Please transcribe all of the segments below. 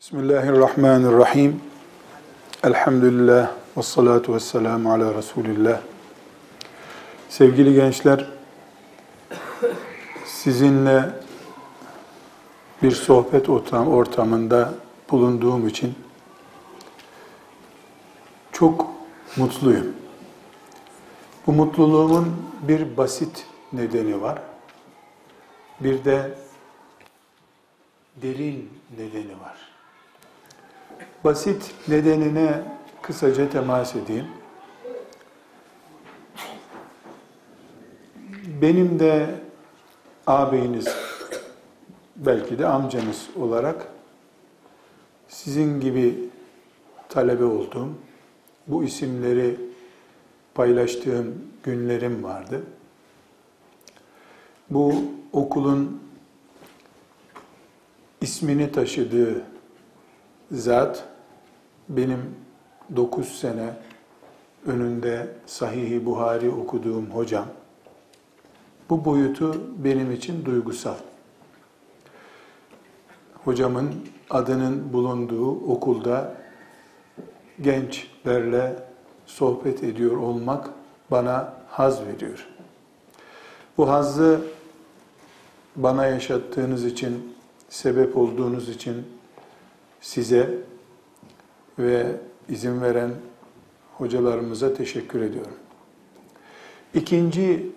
Bismillahirrahmanirrahim. Elhamdülillah ve salatu ve selamu ala Resulillah. Sevgili gençler, sizinle bir sohbet ortamında bulunduğum için çok mutluyum. Bu mutluluğumun bir basit nedeni var. Bir de derin nedeni var. Basit nedenine kısaca temas edeyim. Benim de ağabeyiniz, belki de amcanız olarak sizin gibi talebe olduğum, bu isimleri paylaştığım günlerim vardı. Bu okulun ismini taşıdığı zat benim 9 sene önünde Sahih-i Buhari okuduğum hocam. Bu boyutu benim için duygusal. Hocamın adının bulunduğu okulda gençlerle sohbet ediyor olmak bana haz veriyor. Bu hazzı bana yaşattığınız için, sebep olduğunuz için size ve izin veren hocalarımıza teşekkür ediyorum. İkinci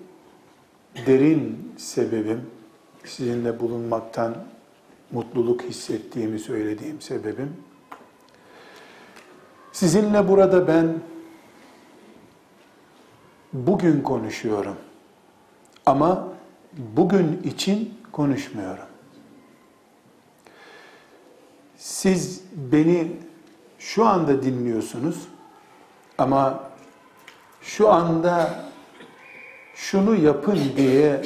derin sebebim, sizinle bulunmaktan mutluluk hissettiğimi söylediğim sebebim, sizinle burada ben bugün konuşuyorum. Ama bugün için konuşmuyorum. Siz beni şu anda dinliyorsunuz ama şu anda şunu yapın diye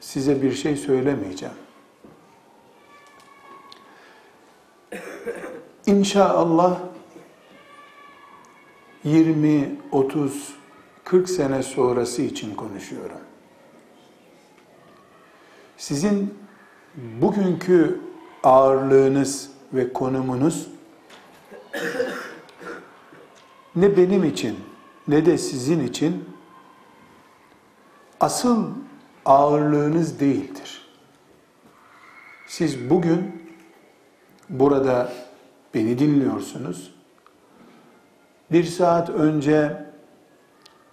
size bir şey söylemeyeceğim. İnşallah 20, 30, 40 sene sonrası için konuşuyorum. Sizin bugünkü ağırlığınız ve konumunuz ne benim için ne de sizin için asıl ağırlığınız değildir. Siz bugün burada beni dinliyorsunuz. Bir saat önce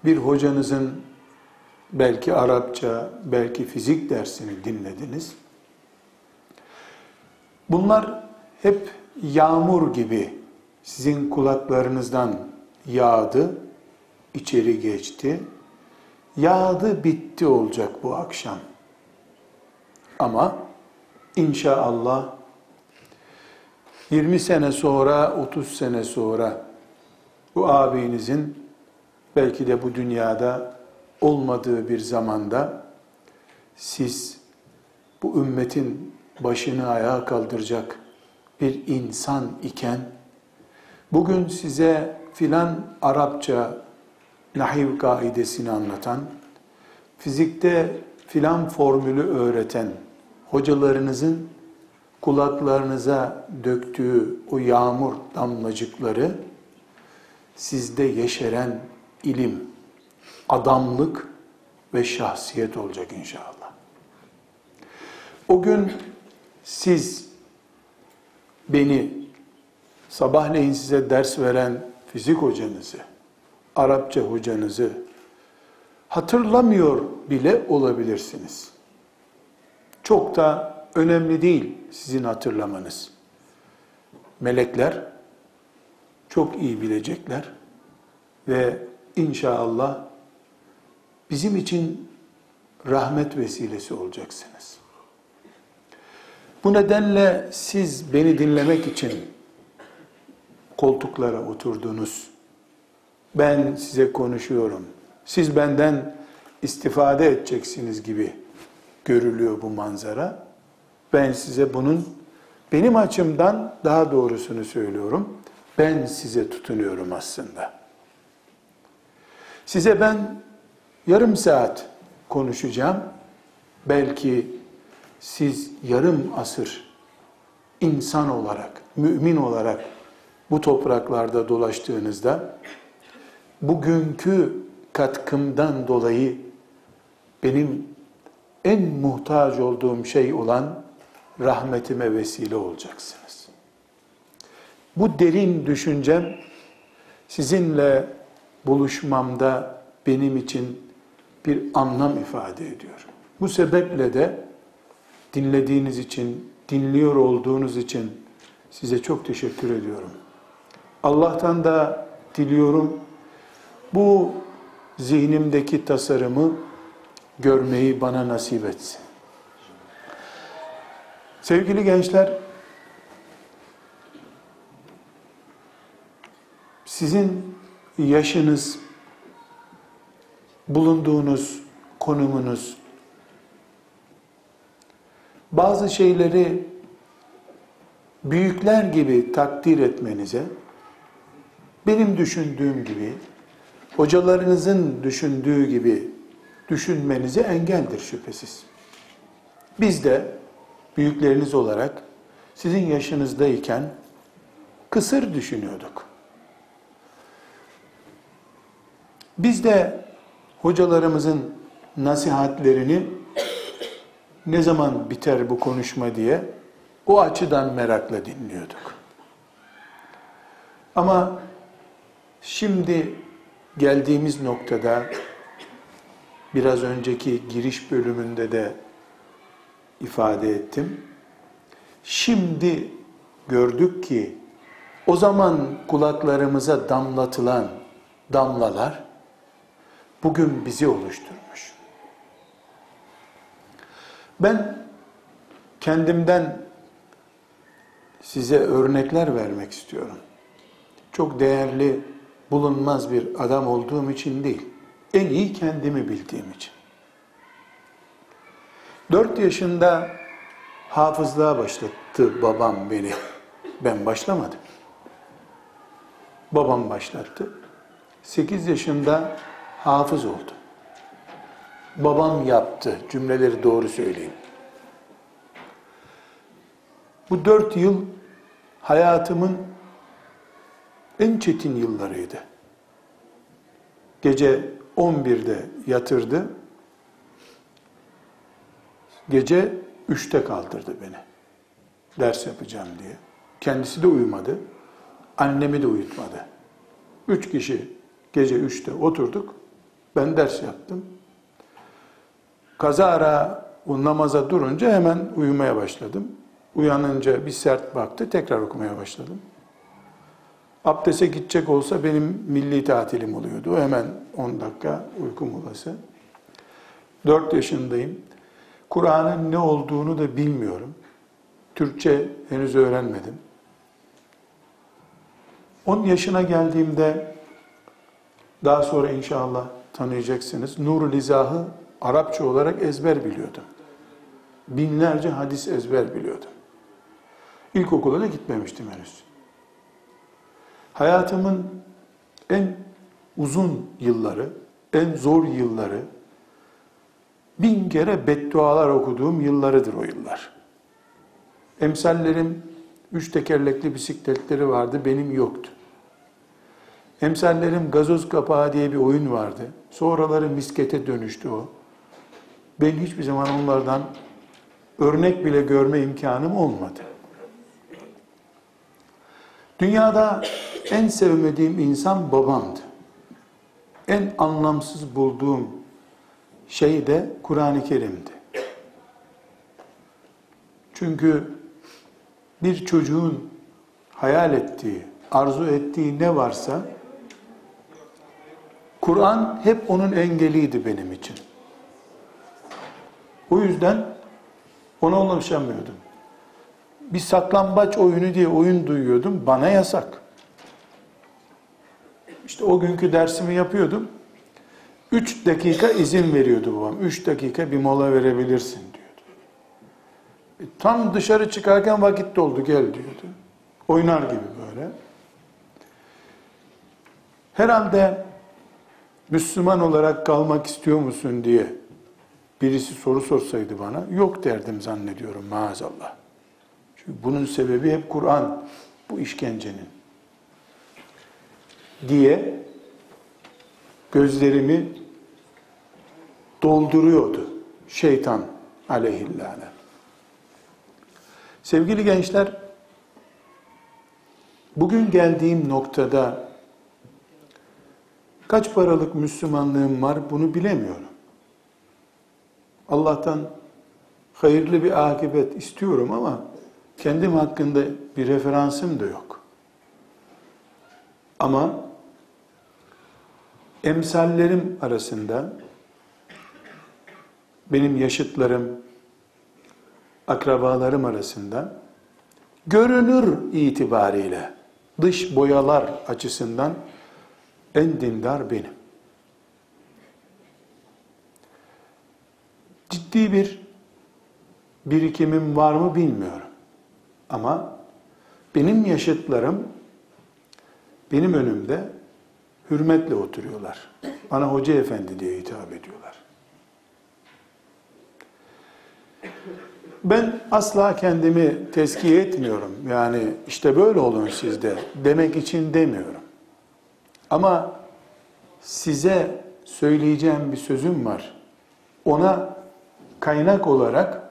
bir hocanızın belki Arapça, belki fizik dersini dinlediniz. Bunlar hep yağmur gibi sizin kulaklarınızdan yağdı, içeri geçti. Yağdı bitti olacak bu akşam. Ama inşallah 20 sene sonra, 30 sene sonra bu abinizin belki de bu dünyada olmadığı bir zamanda siz bu ümmetin başını ayağa kaldıracak bir insan iken bugün size filan Arapça nahiv kaidesini anlatan, fizikte filan formülü öğreten hocalarınızın kulaklarınıza döktüğü o yağmur damlacıkları sizde yeşeren ilim, adamlık ve şahsiyet olacak inşallah. O gün siz beni sabahleyin size ders veren fizik hocanızı, Arapça hocanızı hatırlamıyor bile olabilirsiniz. Çok da önemli değil sizin hatırlamanız. Melekler çok iyi bilecekler ve inşallah bizim için rahmet vesilesi olacaksınız. Bu nedenle siz beni dinlemek için koltuklara oturdunuz. Ben size konuşuyorum. Siz benden istifade edeceksiniz gibi görülüyor bu manzara. Ben size bunun benim açımdan daha doğrusunu söylüyorum. Ben size tutunuyorum aslında. Size ben yarım saat konuşacağım. Belki siz yarım asır insan olarak, mümin olarak bu topraklarda dolaştığınızda bugünkü katkımdan dolayı benim en muhtaç olduğum şey olan rahmetime vesile olacaksınız. Bu derin düşüncem sizinle buluşmamda benim için bir anlam ifade ediyor. Bu sebeple de dinlediğiniz için, dinliyor olduğunuz için size çok teşekkür ediyorum. Allah'tan da diliyorum bu zihnimdeki tasarımı görmeyi bana nasip etsin. Sevgili gençler, sizin yaşınız, bulunduğunuz konumunuz, bazı şeyleri büyükler gibi takdir etmenize, benim düşündüğüm gibi, hocalarınızın düşündüğü gibi düşünmenize engeldir şüphesiz. Biz de büyükleriniz olarak sizin yaşınızdayken kısır düşünüyorduk. Biz de hocalarımızın nasihatlerini ne zaman biter bu konuşma diye o açıdan merakla dinliyorduk. Ama şimdi geldiğimiz noktada biraz önceki giriş bölümünde de ifade ettim. Şimdi gördük ki o zaman kulaklarımıza damlatılan damlalar bugün bizi oluşturmuş. Ben kendimden size örnekler vermek istiyorum. Çok değerli, bulunmaz bir adam olduğum için değil. En iyi kendimi bildiğim için. Dört yaşında hafızlığa başlattı babam beni. Ben başlamadım. Babam başlattı. Sekiz yaşında hafız oldum. Babam yaptı. Cümleleri doğru söyleyeyim. Bu dört yıl hayatımın en çetin yıllarıydı. Gece 11'de yatırdı. Gece 3'te kaldırdı beni. Ders yapacağım diye. Kendisi de uyumadı. Annemi de uyutmadı. Üç kişi gece 3'te oturduk. Ben ders yaptım. Kazara o namaza durunca hemen uyumaya başladım. Uyanınca bir sert baktı, tekrar okumaya başladım. Abdese gidecek olsa benim milli tatilim oluyordu. Hemen 10 dakika uyku molası. 4 yaşındayım. Kur'an'ın ne olduğunu da bilmiyorum. Türkçe henüz öğrenmedim. 10 yaşına geldiğimde daha sonra inşallah tanıyacaksınız. Nurul İzah'ı Arapça olarak ezber biliyordum. Binlerce hadis ezber biliyordum. İlkokula da gitmemiştim henüz. Hayatımın en uzun yılları, en zor yılları, bin kere beddualar okuduğum yıllarıdır o yıllar. Emsallerim üç tekerlekli bisikletleri vardı, benim yoktu. Emsallerim gazoz kapağı diye bir oyun vardı. Sonraları miskete dönüştü o. Ben hiçbir zaman onlardan örnek bile görme imkanım olmadı. Dünyada en sevmediğim insan babamdı. En anlamsız bulduğum şey de Kur'an-ı Kerim'di. Çünkü bir çocuğun hayal ettiği, arzu ettiği ne varsa Kur'an hep onun engeliydi benim için. O yüzden ona ulaşamıyordum. Bir saklambaç oyunu diye oyun duyuyordum. Bana yasak. İşte o günkü dersimi yapıyordum. Üç dakika izin veriyordu babam. Üç dakika bir mola verebilirsin diyordu. E, tam dışarı çıkarken vakit doldu gel diyordu. Oynar gibi böyle. Herhalde Müslüman olarak kalmak istiyor musun diye birisi soru sorsaydı bana yok derdim zannediyorum maazallah. Bunun sebebi hep Kur'an bu işkencenin. Diye gözlerimi dolduruyordu şeytan aleyhillâne. Sevgili gençler, bugün geldiğim noktada kaç paralık Müslümanlığım var bunu bilemiyorum. Allah'tan hayırlı bir akıbet istiyorum ama kendim hakkında bir referansım da yok. Ama emsallerim arasında benim yaşıtlarım, akrabalarım arasında görünür itibariyle dış boyalar açısından en dindar benim. Ciddi bir birikimim var mı bilmiyorum. Ama benim yaşıtlarım benim önümde hürmetle oturuyorlar. Bana hoca efendi diye hitap ediyorlar. Ben asla kendimi tezkiye etmiyorum. Yani işte böyle olun sizde demek için demiyorum. Ama size söyleyeceğim bir sözüm var. Ona kaynak olarak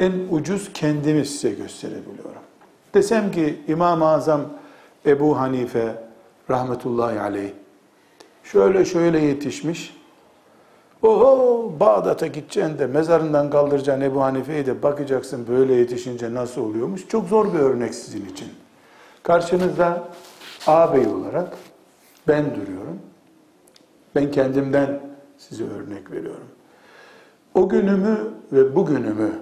en ucuz kendimi size gösterebiliyorum. Desem ki İmam-ı Azam Ebu Hanife rahmetullahi aleyh şöyle şöyle yetişmiş. Oho Bağdat'a gideceksin de mezarından kaldıracaksın Ebu Hanife'yi de bakacaksın böyle yetişince nasıl oluyormuş. Çok zor bir örnek sizin için. Karşınızda ağabey olarak ben duruyorum. Ben kendimden size örnek veriyorum. O günümü ve bugünümü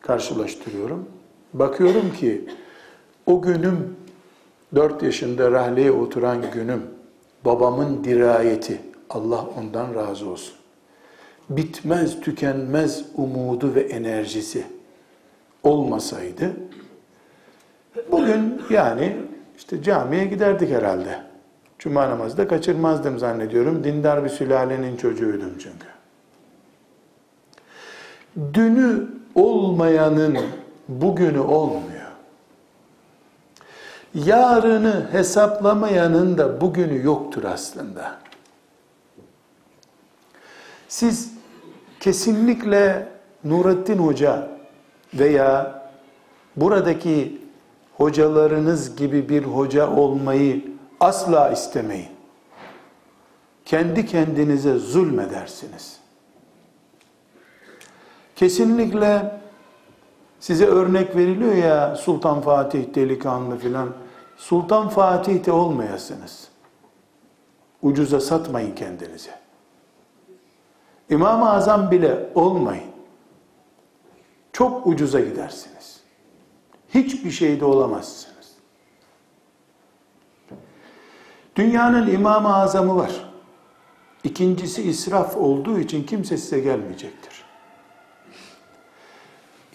karşılaştırıyorum. Bakıyorum ki o günüm 4 yaşında rahleye oturan günüm babamın dirayeti Allah ondan razı olsun. Bitmez tükenmez umudu ve enerjisi olmasaydı bugün yani işte camiye giderdik herhalde. Cuma namazı da kaçırmazdım zannediyorum. Dindar bir sülalenin çocuğuydum çünkü. Dünü olmayanın bugünü olmuyor. Yarını hesaplamayanın da bugünü yoktur aslında. Siz kesinlikle Nurettin Hoca veya buradaki hocalarınız gibi bir hoca olmayı asla istemeyin. Kendi kendinize zulmedersiniz. Kesinlikle size örnek veriliyor ya Sultan Fatih delikanlı filan. Sultan Fatih de olmayasınız. Ucuza satmayın kendinizi. İmam-ı Azam bile olmayın. Çok ucuza gidersiniz. Hiçbir şeyde olamazsınız. Dünyanın İmam-ı Azamı var. İkincisi israf olduğu için kimse size gelmeyecektir.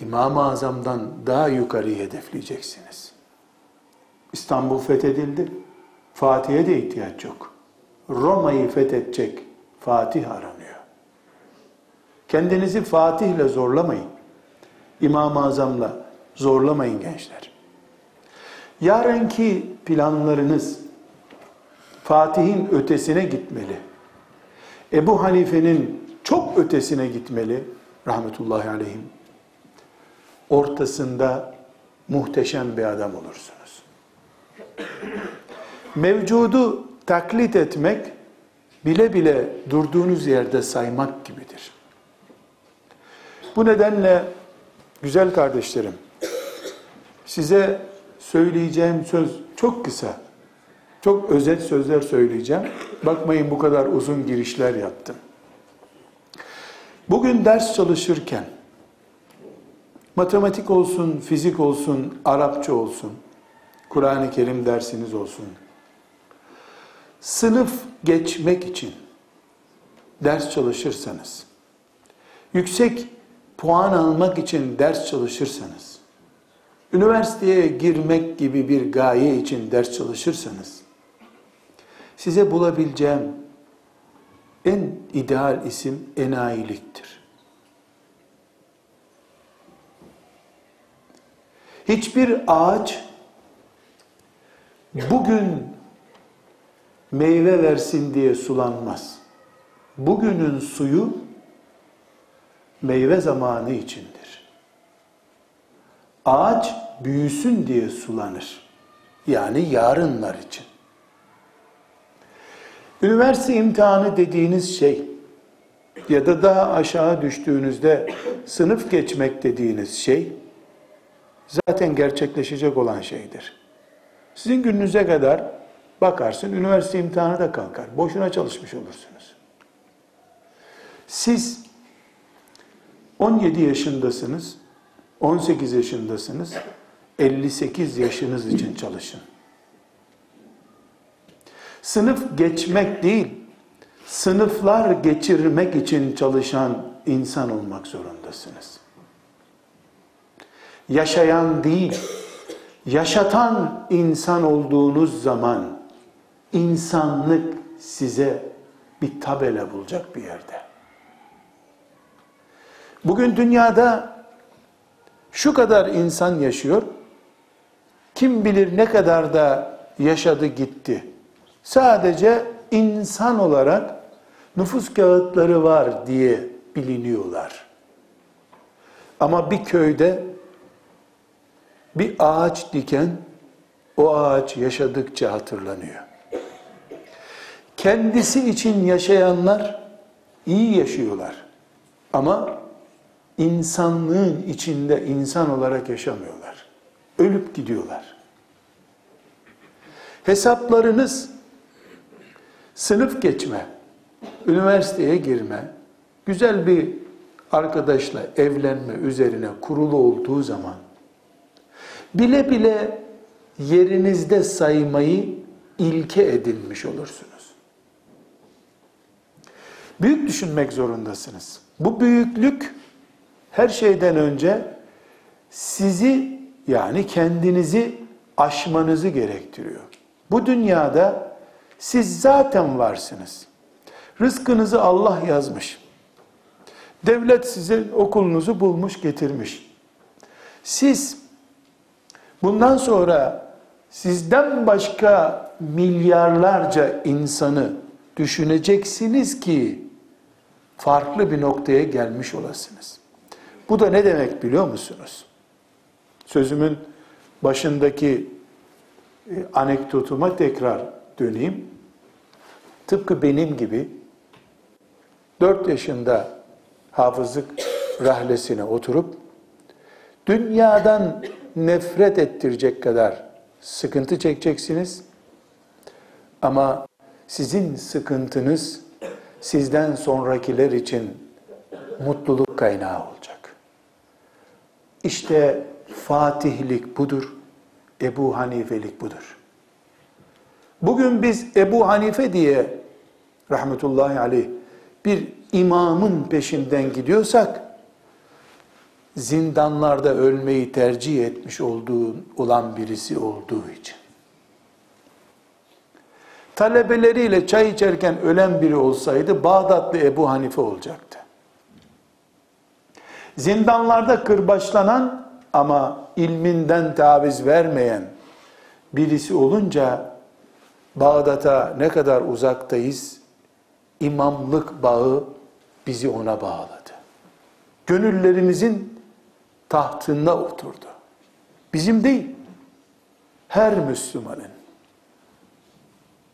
İmam-ı Azam'dan daha yukarıyı hedefleyeceksiniz. İstanbul fethedildi. Fatih'e de ihtiyaç yok. Roma'yı fethedecek Fatih aranıyor. Kendinizi Fatih'le zorlamayın. İmam-ı Azam'la zorlamayın gençler. Yarınki planlarınız Fatih'in ötesine gitmeli. Ebu Hanife'nin çok ötesine gitmeli rahmetullahi aleyhim. Ortasında muhteşem bir adam olursunuz. Mevcudu taklit etmek bile bile durduğunuz yerde saymak gibidir. Bu nedenle güzel kardeşlerim size söyleyeceğim söz çok kısa. Çok özet sözler söyleyeceğim. Bakmayın bu kadar uzun girişler yaptım. Bugün ders çalışırken matematik olsun, fizik olsun, Arapça olsun, Kur'an-ı Kerim dersiniz olsun. Sınıf geçmek için ders çalışırsanız, yüksek puan almak için ders çalışırsanız, üniversiteye girmek gibi bir gaye için ders çalışırsanız, size bulabileceğim en ideal isim enayiliktir. Hiçbir ağaç bugün meyve versin diye sulanmaz. Bugünün suyu meyve zamanı içindir. Ağaç büyüsün diye sulanır. Yani yarınlar için. Üniversite imtihanı dediğiniz şey ya da daha aşağı düştüğünüzde sınıf geçmek dediğiniz şey zaten gerçekleşecek olan şeydir. Sizin gününüze kadar bakarsın üniversite imtihanı da kalkar. Boşuna çalışmış olursunuz. Siz 17 yaşındasınız, 18 yaşındasınız, 58 yaşınız için çalışın. Sınıf geçmek değil, sınıflar geçirmek için çalışan insan olmak zorundasınız. Yaşayan değil, yaşatan insan olduğunuz zaman insanlık size bir tabela bulacak bir yerde. Bugün dünyada şu kadar insan yaşıyor. Kim bilir ne kadar da yaşadı gitti. Sadece insan olarak nüfus kağıtları var diye biliniyorlar. Ama bir köyde bir ağaç diken o ağaç yaşadıkça hatırlanıyor. Kendisi için yaşayanlar iyi yaşıyorlar. Ama insanlığın içinde insan olarak yaşamıyorlar. Ölüp gidiyorlar. Hesaplarınız sınıf geçme, üniversiteye girme, güzel bir arkadaşla evlenme üzerine kurulu olduğu zaman bile bile yerinizde saymayı ilke edinmiş olursunuz. Büyük düşünmek zorundasınız. Bu büyüklük her şeyden önce sizi yani kendinizi aşmanızı gerektiriyor. Bu dünyada siz zaten varsınız. Rızkınızı Allah yazmış. Devlet sizin okulunuzu bulmuş getirmiş. Siz bundan sonra sizden başka milyarlarca insanı düşüneceksiniz ki farklı bir noktaya gelmiş olasınız. Bu da ne demek biliyor musunuz? Sözümün başındaki e, anekdotuma tekrar döneyim. Tıpkı benim gibi 4 yaşında hafızlık rahlesine oturup dünyadan nefret ettirecek kadar sıkıntı çekeceksiniz. Ama sizin sıkıntınız sizden sonrakiler için mutluluk kaynağı olacak. İşte Fatihlik budur, Ebu Hanifelik budur. Bugün biz Ebu Hanife diye rahmetullahi aleyh bir imamın peşinden gidiyorsak zindanlarda ölmeyi tercih etmiş olduğu olan birisi olduğu için. Talebeleriyle çay içerken ölen biri olsaydı Bağdatlı Ebu Hanife olacaktı. Zindanlarda kırbaçlanan ama ilminden taviz vermeyen birisi olunca Bağdat'a ne kadar uzaktayız, imamlık bağı bizi ona bağladı. Gönüllerimizin tahtında oturdu. Bizim değil, her Müslümanın.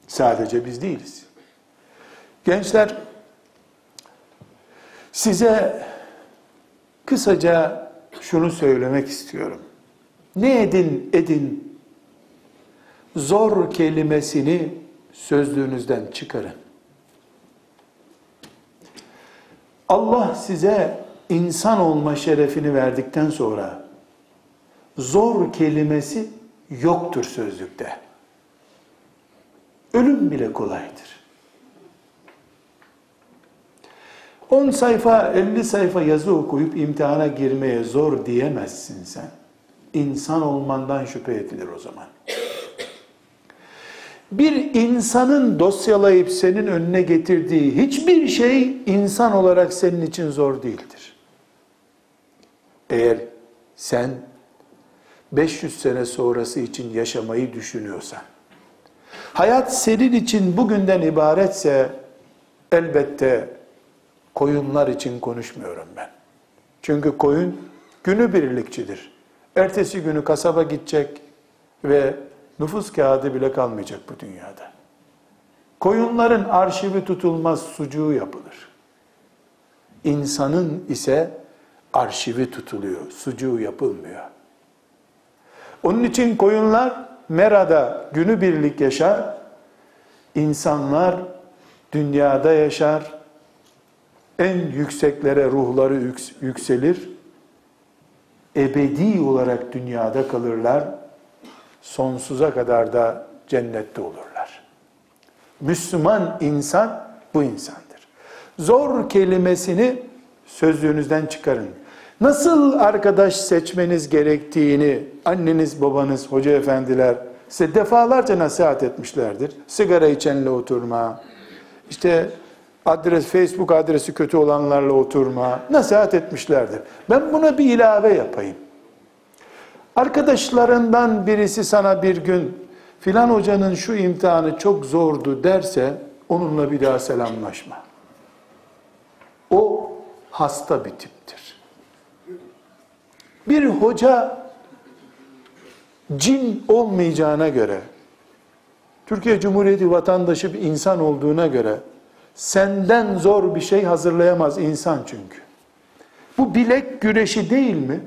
Sadece biz değiliz. Gençler, size kısaca şunu söylemek istiyorum. Ne edin edin, zor kelimesini sözlüğünüzden çıkarın. Allah size insan olma şerefini verdikten sonra zor kelimesi yoktur sözlükte. Ölüm bile kolaydır. 10 sayfa, 50 sayfa yazı okuyup imtihana girmeye zor diyemezsin sen. İnsan olmandan şüphe edilir o zaman. Bir insanın dosyalayıp senin önüne getirdiği hiçbir şey insan olarak senin için zor değildir. Eğer sen 500 sene sonrası için yaşamayı düşünüyorsan, hayat senin için bugünden ibaretse elbette koyunlar için konuşmuyorum ben. Çünkü koyun günü birlikçidir. Ertesi günü kasaba gidecek ve nüfus kağıdı bile kalmayacak bu dünyada. Koyunların arşivi tutulmaz sucuğu yapılır. İnsanın ise arşivi tutuluyor, sucuğu yapılmıyor. Onun için koyunlar merada günübirlik yaşar, insanlar dünyada yaşar, en yükseklere ruhları yükselir, ebedi olarak dünyada kalırlar, sonsuza kadar da cennette olurlar. Müslüman insan bu insandır. Zor kelimesini sözlüğünüzden çıkarın. Nasıl arkadaş seçmeniz gerektiğini anneniz, babanız, hoca efendiler size defalarca nasihat etmişlerdir. Sigara içenle oturma, işte adres, Facebook adresi kötü olanlarla oturma, nasihat etmişlerdir. Ben buna bir ilave yapayım. Arkadaşlarından birisi sana bir gün filan hocanın şu imtihanı çok zordu derse onunla bir daha selamlaşma. O hasta bir tiptir. Bir hoca cin olmayacağına göre, Türkiye Cumhuriyeti vatandaşı bir insan olduğuna göre, senden zor bir şey hazırlayamaz insan çünkü. Bu bilek güreşi değil mi?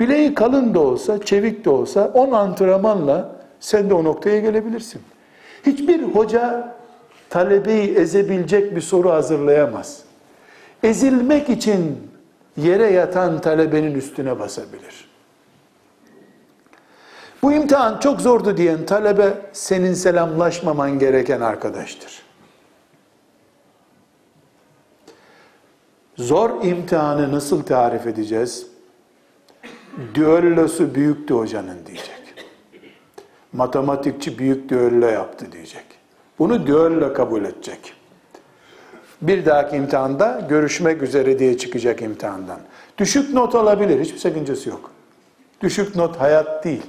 Bileği kalın da olsa, çevik de olsa, on antrenmanla sen de o noktaya gelebilirsin. Hiçbir hoca talebeyi ezebilecek bir soru hazırlayamaz. Ezilmek için yere yatan talebenin üstüne basabilir. Bu imtihan çok zordu diyen talebe senin selamlaşmaman gereken arkadaştır. Zor imtihanı nasıl tarif edeceğiz? Düellosu büyüktü hocanın diyecek. Matematikçi büyük düello yaptı diyecek. Bunu düello kabul edecek. Bir dahaki imtihanda görüşmek üzere diye çıkacak imtihandan. Düşük not alabilir, hiçbir sakıncası yok. Düşük not hayat değil.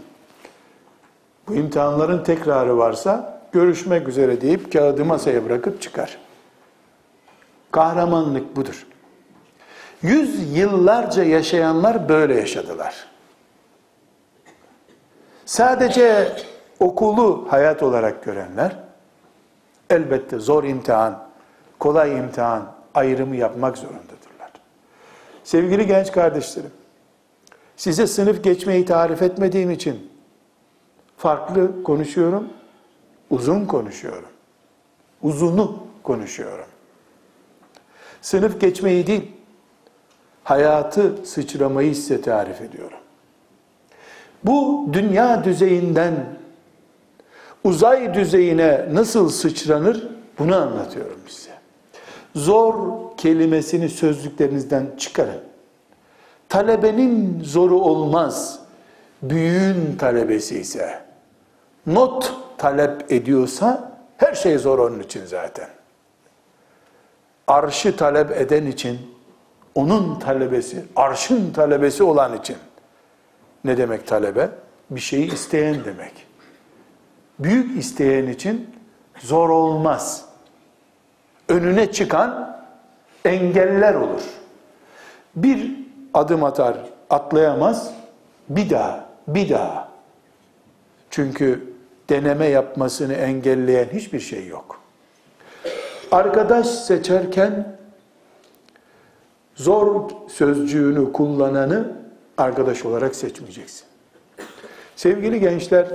Bu imtihanların tekrarı varsa görüşmek üzere deyip kağıdı masaya bırakıp çıkar. Kahramanlık budur. Yüz yıllarca yaşayanlar böyle yaşadılar. Sadece okulu hayat olarak görenler, elbette zor imtihan, kolay imtihan ayrımı yapmak zorundadırlar. Sevgili genç kardeşlerim, size sınıf geçmeyi tarif etmediğim için farklı konuşuyorum, uzun konuşuyorum. Uzunu konuşuyorum. Sınıf geçmeyi değil, hayatı sıçramayı size tarif ediyorum. Bu dünya düzeyinden uzay düzeyine nasıl sıçranır bunu anlatıyorum size. Zor kelimesini sözlüklerinizden çıkarın. Talebenin zoru olmaz. Büyüğün talebesi ise not talep ediyorsa her şey zor onun için zaten. Arşı talep eden için onun talebesi, arşın talebesi olan için ne demek talebe? Bir şeyi isteyen demek. Büyük isteyen için zor olmaz. Önüne çıkan engeller olur. Bir adım atar, atlayamaz. Bir daha, bir daha. Çünkü deneme yapmasını engelleyen hiçbir şey yok. Arkadaş seçerken zor sözcüğünü kullananı arkadaş olarak seçmeyeceksin. Sevgili gençler,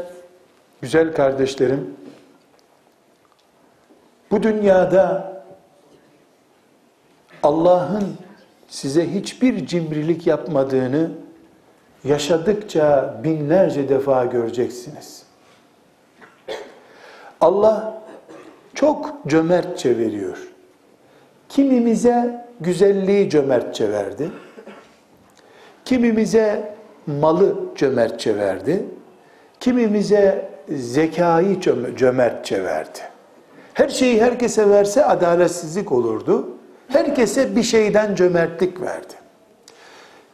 güzel kardeşlerim, bu dünyada Allah'ın size hiçbir cimrilik yapmadığını yaşadıkça binlerce defa göreceksiniz. Allah çok cömertçe veriyor. Kimimize güzelliği cömertçe verdi. Kimimize malı cömertçe verdi. Kimimize zekayı cömertçe verdi. Her şeyi herkese verse adaletsizlik olurdu. Herkese bir şeyden cömertlik verdi.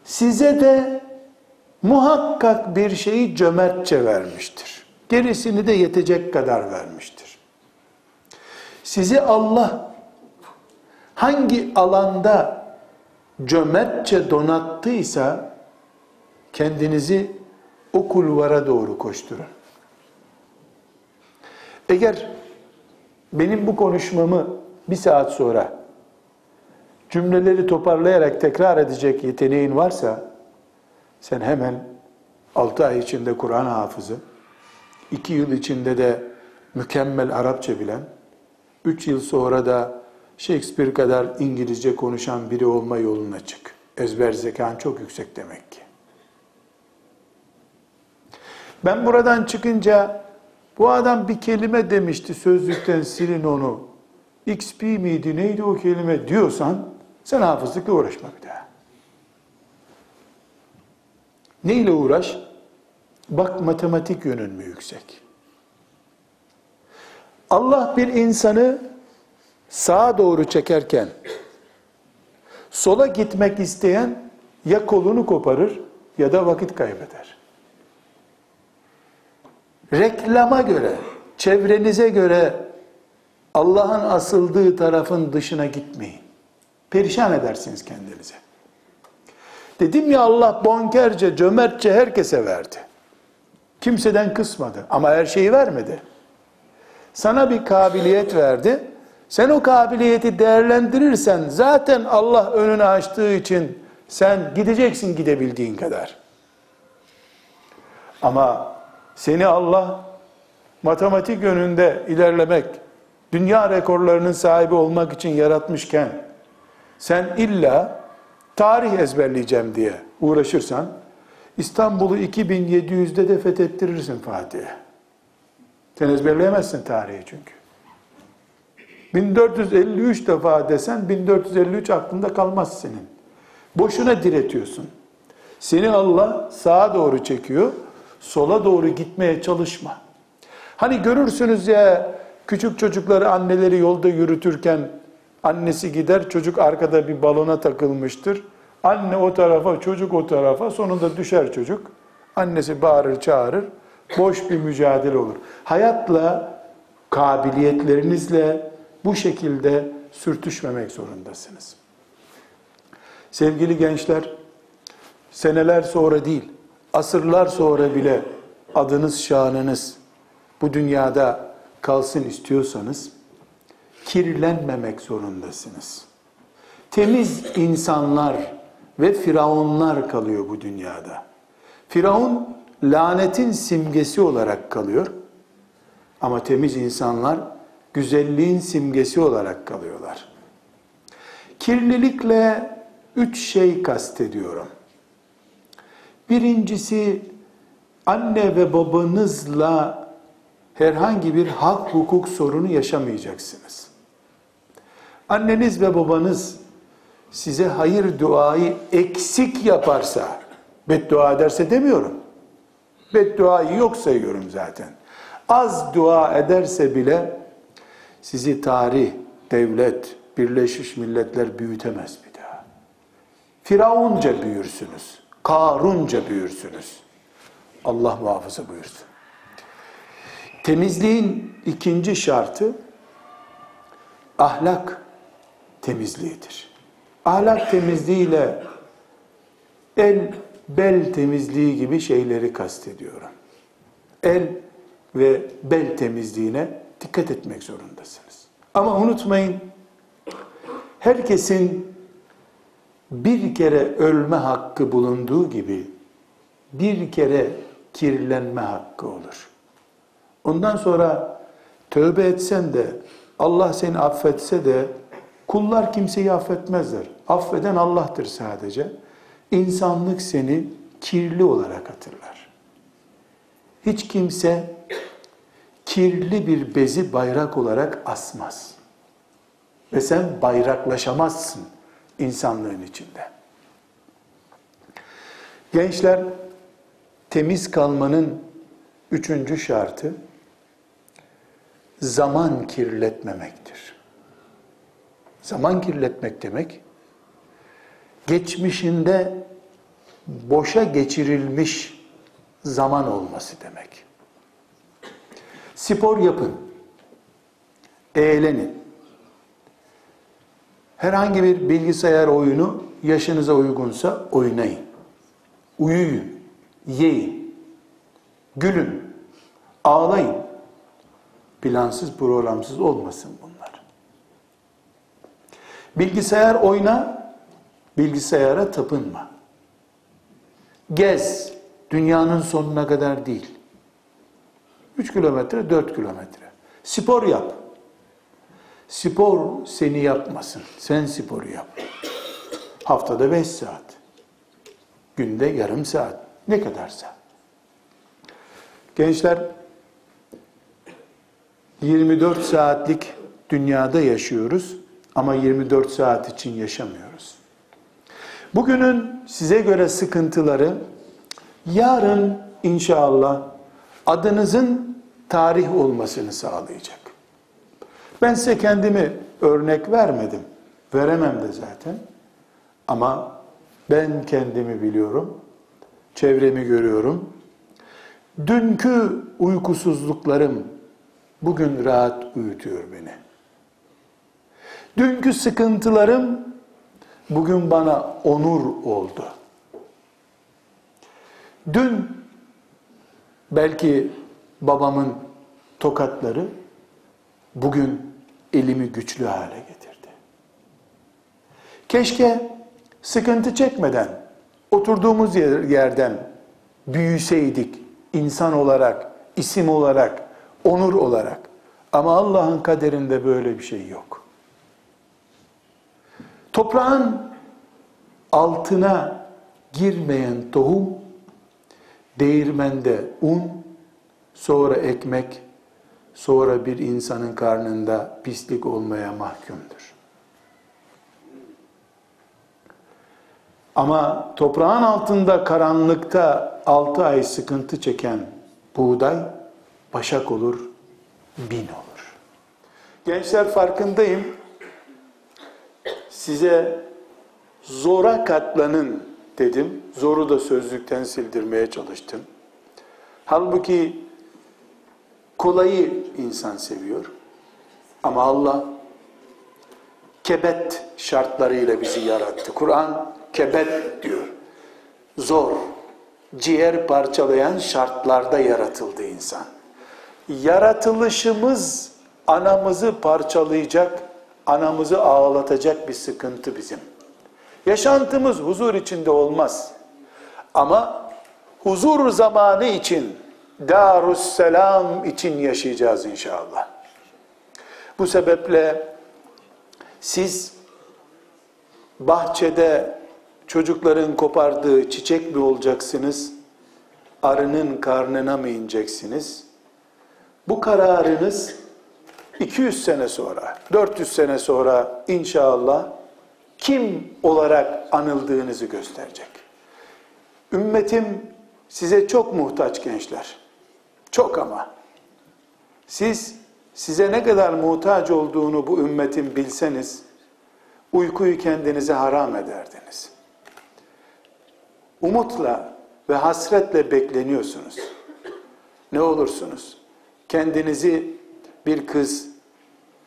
Size de muhakkak bir şeyi cömertçe vermiştir. Gerisini de yetecek kadar vermiştir. Sizi Allah hangi alanda cömertçe donattıysa kendinizi o kulvara doğru koşturun. Eğer benim bu konuşmamı bir saat sonra cümleleri toparlayarak tekrar edecek yeteneğin varsa sen hemen 6 ay içinde Kur'an hafızı, 2 yıl içinde de mükemmel Arapça bilen, 3 yıl sonra da Shakespeare kadar İngilizce konuşan biri olma yoluna çık. Ezber zekan çok yüksek demek ki. Ben buradan çıkınca bu adam bir kelime demişti sözlükten silin onu. XP miydi neydi o kelime diyorsan sen hafızlıkla uğraşma bir daha. Neyle uğraş? Bak matematik yönün mü yüksek? Allah bir insanı sağa doğru çekerken sola gitmek isteyen ya kolunu koparır ya da vakit kaybeder. Reklama göre, çevrenize göre Allah'ın asıldığı tarafın dışına gitmeyin. Perişan edersiniz kendinize. Dedim ya Allah bonkerce, cömertçe herkese verdi. Kimseden kısmadı ama her şeyi vermedi. Sana bir kabiliyet verdi. Sen o kabiliyeti değerlendirirsen zaten Allah önünü açtığı için sen gideceksin gidebildiğin kadar. Ama seni Allah matematik yönünde ilerlemek, dünya rekorlarının sahibi olmak için yaratmışken sen illa tarih ezberleyeceğim diye uğraşırsan İstanbul'u 2700'de de fethettirirsin Fatih'e. Sen ezberleyemezsin tarihi çünkü. 1453 defa desen 1453 aklında kalmaz senin. Boşuna diretiyorsun. Seni Allah sağa doğru çekiyor. Sola doğru gitmeye çalışma. Hani görürsünüz ya küçük çocukları anneleri yolda yürütürken annesi gider çocuk arkada bir balona takılmıştır. Anne o tarafa çocuk o tarafa sonunda düşer çocuk. Annesi bağırır çağırır. Boş bir mücadele olur. Hayatla kabiliyetlerinizle bu şekilde sürtüşmemek zorundasınız. Sevgili gençler, seneler sonra değil, asırlar sonra bile adınız, şanınız bu dünyada kalsın istiyorsanız, kirlenmemek zorundasınız. Temiz insanlar ve firavunlar kalıyor bu dünyada. Firavun lanetin simgesi olarak kalıyor. Ama temiz insanlar güzelliğin simgesi olarak kalıyorlar. Kirlilikle üç şey kastediyorum. Birincisi anne ve babanızla herhangi bir hak hukuk sorunu yaşamayacaksınız. Anneniz ve babanız size hayır duayı eksik yaparsa, beddua ederse demiyorum. Bedduayı yok sayıyorum zaten. Az dua ederse bile sizi tarih, devlet, Birleşmiş Milletler büyütemez bir daha. Firavunca büyürsünüz. Karunca büyürsünüz. Allah muhafaza buyursun. Temizliğin ikinci şartı ahlak temizliğidir. Ahlak temizliğiyle el, bel temizliği gibi şeyleri kastediyorum. El ve bel temizliğine dikkat etmek zorundasınız. Ama unutmayın, herkesin bir kere ölme hakkı bulunduğu gibi bir kere kirlenme hakkı olur. Ondan sonra tövbe etsen de Allah seni affetse de kullar kimseyi affetmezler. Affeden Allah'tır sadece. İnsanlık seni kirli olarak hatırlar. Hiç kimse kirli bir bezi bayrak olarak asmaz. Ve sen bayraklaşamazsın insanlığın içinde. Gençler, temiz kalmanın üçüncü şartı, zaman kirletmemektir. Zaman kirletmek demek, geçmişinde boşa geçirilmiş zaman olması demek. Spor yapın. Eğlenin. Herhangi bir bilgisayar oyunu yaşınıza uygunsa oynayın. Uyuyun, yiyin, gülün, ağlayın. Plansız, programsız olmasın bunlar. Bilgisayar oyna, bilgisayara tapınma. Gez, dünyanın sonuna kadar değil. 3 kilometre, 4 kilometre. Spor yap. Spor seni yapmasın. Sen sporu yap. Haftada 5 saat. Günde yarım saat. Ne kadarsa. Gençler 24 saatlik dünyada yaşıyoruz ama 24 saat için yaşamıyoruz. Bugünün size göre sıkıntıları yarın inşallah adınızın tarih olmasını sağlayacak. Ben size kendimi örnek vermedim. Veremem de zaten. Ama ben kendimi biliyorum. Çevremi görüyorum. Dünkü uykusuzluklarım bugün rahat uyutuyor beni. Dünkü sıkıntılarım bugün bana onur oldu. Dün belki babamın tokatları bugün elimi güçlü hale getirdi. Keşke sıkıntı çekmeden oturduğumuz yerden büyüseydik insan olarak, isim olarak, onur olarak. Ama Allah'ın kaderinde böyle bir şey yok. Toprağın altına girmeyen tohum, değirmende un, sonra ekmek, sonra bir insanın karnında pislik olmaya mahkumdur. Ama toprağın altında karanlıkta altı ay sıkıntı çeken buğday başak olur, bin olur. Gençler farkındayım. Size zora katlanın dedim. Zoru da sözlükten sildirmeye çalıştım. Halbuki kolayı insan seviyor. Ama Allah kebet şartlarıyla bizi yarattı. Kur'an kebet diyor. Zor, ciğer parçalayan şartlarda yaratıldı insan. Yaratılışımız anamızı parçalayacak, anamızı ağlatacak bir sıkıntı bizim. Yaşantımız huzur içinde olmaz. Ama huzur zamanı için, Darusselam için yaşayacağız inşallah. Bu sebeple siz bahçede çocukların kopardığı çiçek mi olacaksınız? Arının karnına mı ineceksiniz? Bu kararınız 200 sene sonra, 400 sene sonra inşallah kim olarak anıldığınızı gösterecek. Ümmetim size çok muhtaç gençler. Çok ama. Siz size ne kadar muhtaç olduğunu bu ümmetin bilseniz uykuyu kendinize haram ederdiniz. Umutla ve hasretle bekleniyorsunuz. Ne olursunuz? Kendinizi bir kız,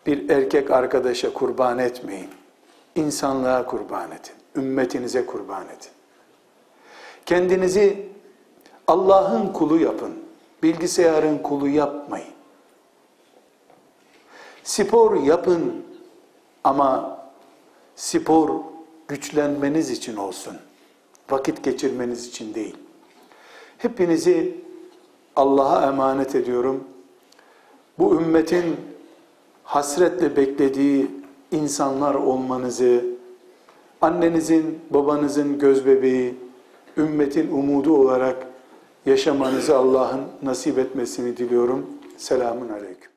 bir erkek arkadaşa kurban etmeyin. İnsanlığa kurban edin. Ümmetinize kurban edin. Kendinizi Allah'ın kulu yapın. Bilgisayarın kulu yapmayın. Spor yapın ama spor güçlenmeniz için olsun. Vakit geçirmeniz için değil. Hepinizi Allah'a emanet ediyorum. Bu ümmetin hasretle beklediği insanlar olmanızı, annenizin, babanızın göz bebeği, ümmetin umudu olarak yaşamanızı Allah'ın nasip etmesini diliyorum. Selamun Aleyküm.